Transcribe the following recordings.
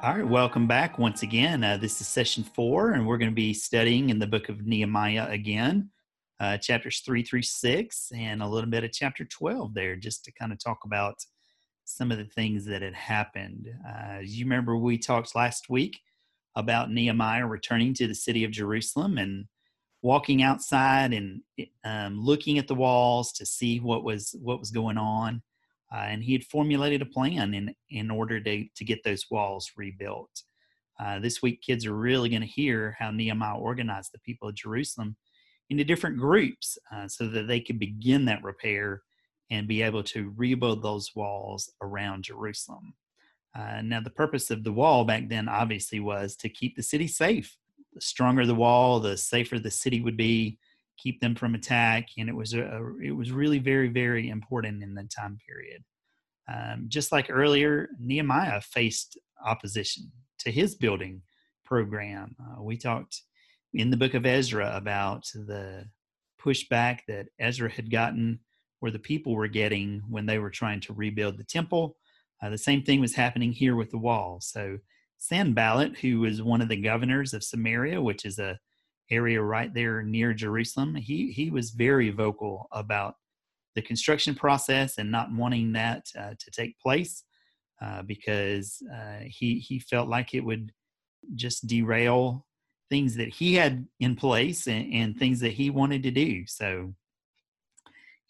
All right, welcome back once again. Uh, this is session four, and we're going to be studying in the book of Nehemiah again, uh, chapters three through six, and a little bit of chapter 12 there, just to kind of talk about some of the things that had happened. Uh, you remember we talked last week about Nehemiah returning to the city of Jerusalem and walking outside and um, looking at the walls to see what was what was going on uh, and he had formulated a plan in in order to to get those walls rebuilt. Uh, this week, kids are really going to hear how Nehemiah organized the people of Jerusalem into different groups uh, so that they could begin that repair and be able to rebuild those walls around Jerusalem. Uh, now, the purpose of the wall back then obviously was to keep the city safe. The stronger the wall, the safer the city would be keep them from attack, and it was a, it was really very very important in the time period. Um, just like earlier, Nehemiah faced opposition to his building program. Uh, we talked in the book of Ezra about the pushback that Ezra had gotten, or the people were getting when they were trying to rebuild the temple. Uh, the same thing was happening here with the wall. So Sanballat, who was one of the governors of Samaria, which is a area right there near Jerusalem, he he was very vocal about the construction process and not wanting that uh, to take place uh, because uh, he he felt like it would just derail things that he had in place and, and, things that he wanted to do. So,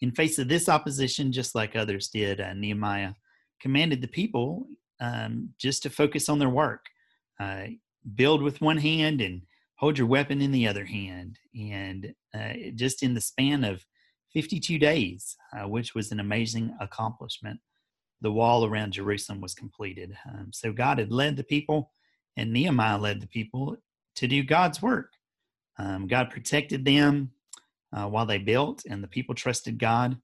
in face of this opposition, just like others did, uh, Nehemiah commanded the people um, just to focus on their work, uh, build with one hand and hold your weapon in the other hand. And uh, just in the span of 52 days, uh, which was an amazing accomplishment, the wall around Jerusalem was completed. Um, so God had led the people, and Nehemiah led the people to do God's work. Um, God protected them uh, while they built, and the people trusted God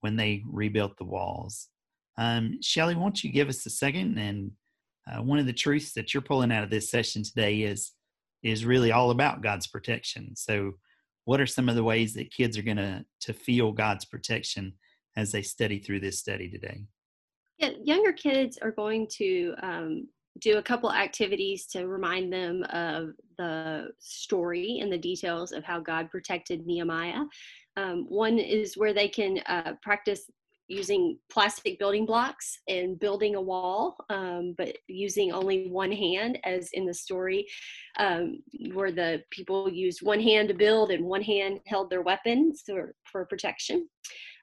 when they rebuilt the walls. Um, Shelly, won't you give us a second? And uh, one of the truths that you're pulling out of this session today is is really all about God's protection. So, what are some of the ways that kids are going to to feel God's protection as they study through this study today? Yeah, younger kids are going to um, do a couple activities to remind them of the story and the details of how God protected Nehemiah. Um, one is where they can uh, practice using plastic building blocks and building a wall, um, but using only one hand, as in the story, um, where the people used one hand to build and one hand held their weapons for, for protection.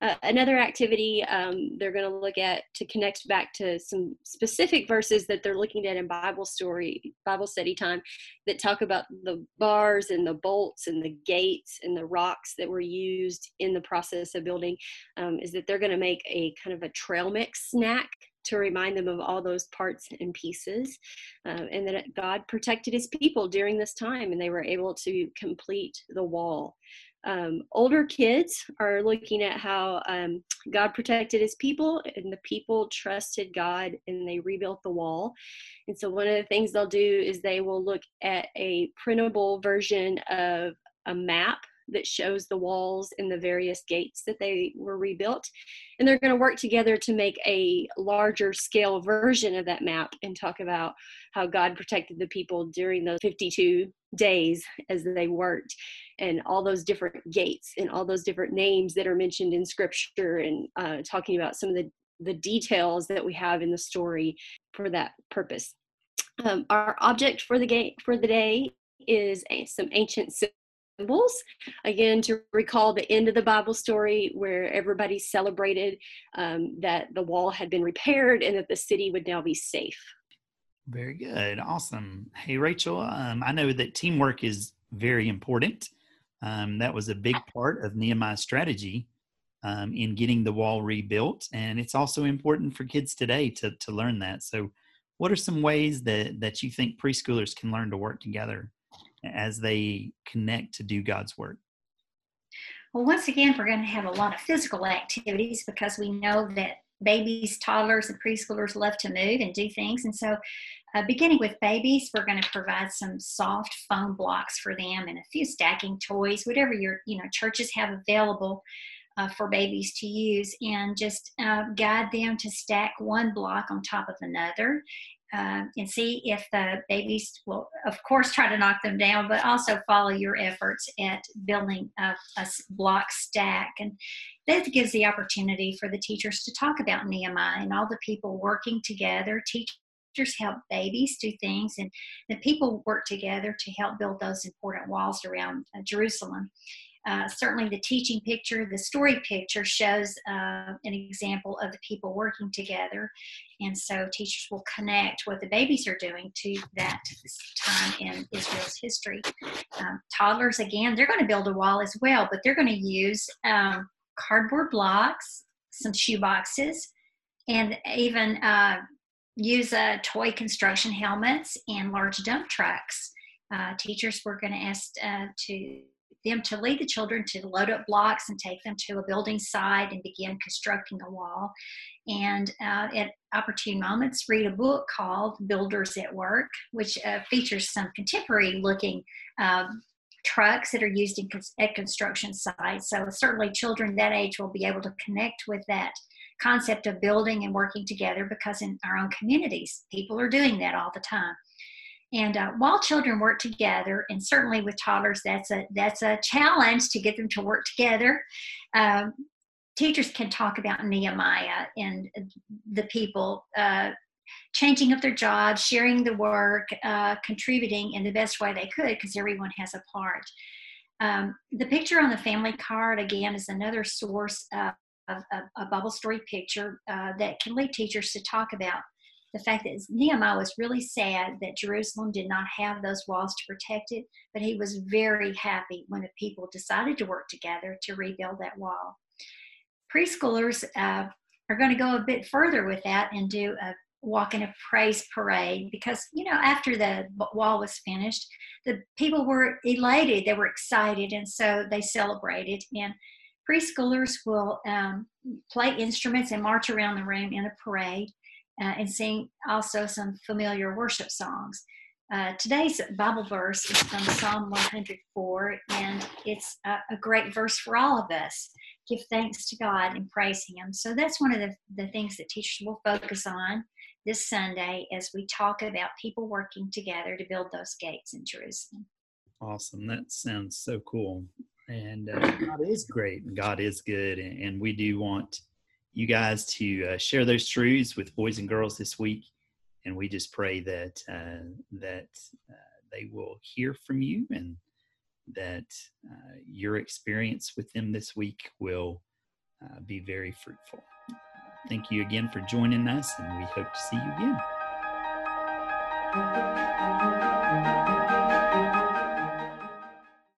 Uh, another activity um, they're going to look at to connect back to some specific verses that they're looking at in Bible story, Bible study time, that talk about the bars and the bolts and the gates and the rocks that were used in the process of building. Um, is that they're going to make a kind of a trail mix snack to remind them of all those parts and pieces, uh, and that God protected his people during this time and they were able to complete the wall. Um, older kids are looking at how um, God protected his people and the people trusted God and they rebuilt the wall. And so, one of the things they'll do is they will look at a printable version of a map that shows the walls and the various gates that they were rebuilt. And they're going to work together to make a larger scale version of that map and talk about how God protected the people during those 52 days as they worked and all those different gates and all those different names that are mentioned in scripture and uh, talking about some of the, the details that we have in the story for that purpose. Um, our object for the game for the day is a, some ancient cymbals again to recall the end of the bible story where everybody celebrated um, that the wall had been repaired and that the city would now be safe. Very good. Awesome. Hey rachel um, i know that teamwork is very important. Um, that was a big part of nehemiah's strategy um, in getting the wall rebuilt and it's also important for kids today to, to learn that. So what are some ways that, that you think preschoolers can learn to work together as they connect to do God's work? Well, once again, we're going to have a lot of physical activities because we know that babies, toddlers, and preschoolers love to move and do things. And so, uh, beginning with babies, we're going to provide some soft foam blocks for them and a few stacking toys, whatever your you know churches have available uh, for babies to use, and just uh, guide them to stack one block on top of another uh, and see if the babies will, of course, try to knock them down, but also follow your efforts at building a, a block stack. And that gives the opportunity for the teachers to talk about Nehemiah and all the people working together. Teachers help babies do things, and the people work together to help build those important walls around uh, Jerusalem. Uh, certainly, the teaching picture, the story picture shows uh, an example of the people working together. And so, teachers will connect what the babies are doing to that time in Israel's history. Um, toddlers, again, they're going to build a wall as well, but they're going to use um, cardboard blocks, some shoe boxes, and even uh, use uh, toy construction helmets and large dump trucks. Uh, teachers were going to ask to them to lead the children to load up blocks and take them to a building site and begin constructing a wall. And uh, at opportune moments, read a book called Builders at Work, which uh, features some contemporary looking um, trucks that are used in, at construction sites. So, certainly, children that age will be able to connect with that concept of building and working together because in our own communities, people are doing that all the time. And uh, while children work together, and certainly with toddlers, that's a that's a challenge to get them to work together. Um, teachers can talk about Nehemiah and the people uh, changing up their jobs, sharing the work, uh, contributing in the best way they could because everyone has a part. Um, the picture on the family card again is another source of, of, of a Bible story picture uh, that can lead teachers to talk about the fact that Nehemiah was really sad that Jerusalem did not have those walls to protect it, but he was very happy when the people decided to work together to rebuild that wall. Preschoolers uh, are going to go a bit further with that and do a walk in a praise parade because you know after the wall was finished the people were elated they were excited and so they celebrated and preschoolers will um, play instruments and march around the room in a parade uh, and sing also some familiar worship songs. Uh, today's Bible verse is from Psalm 104, and it's a, a, great verse for all of us. Give thanks to God and praise Him. So that's one of the, the things that teachers will focus on this Sunday as we talk about people working together to build those gates in Jerusalem. Awesome. That sounds so cool. And uh, God is great God is good. And, and we do want you guys to uh, share those truths with boys and girls this week. And we just pray that uh, that uh, they will hear from you and that uh, your experience with them this week will uh, be very fruitful. Thank you again for joining us, and we hope to see you again.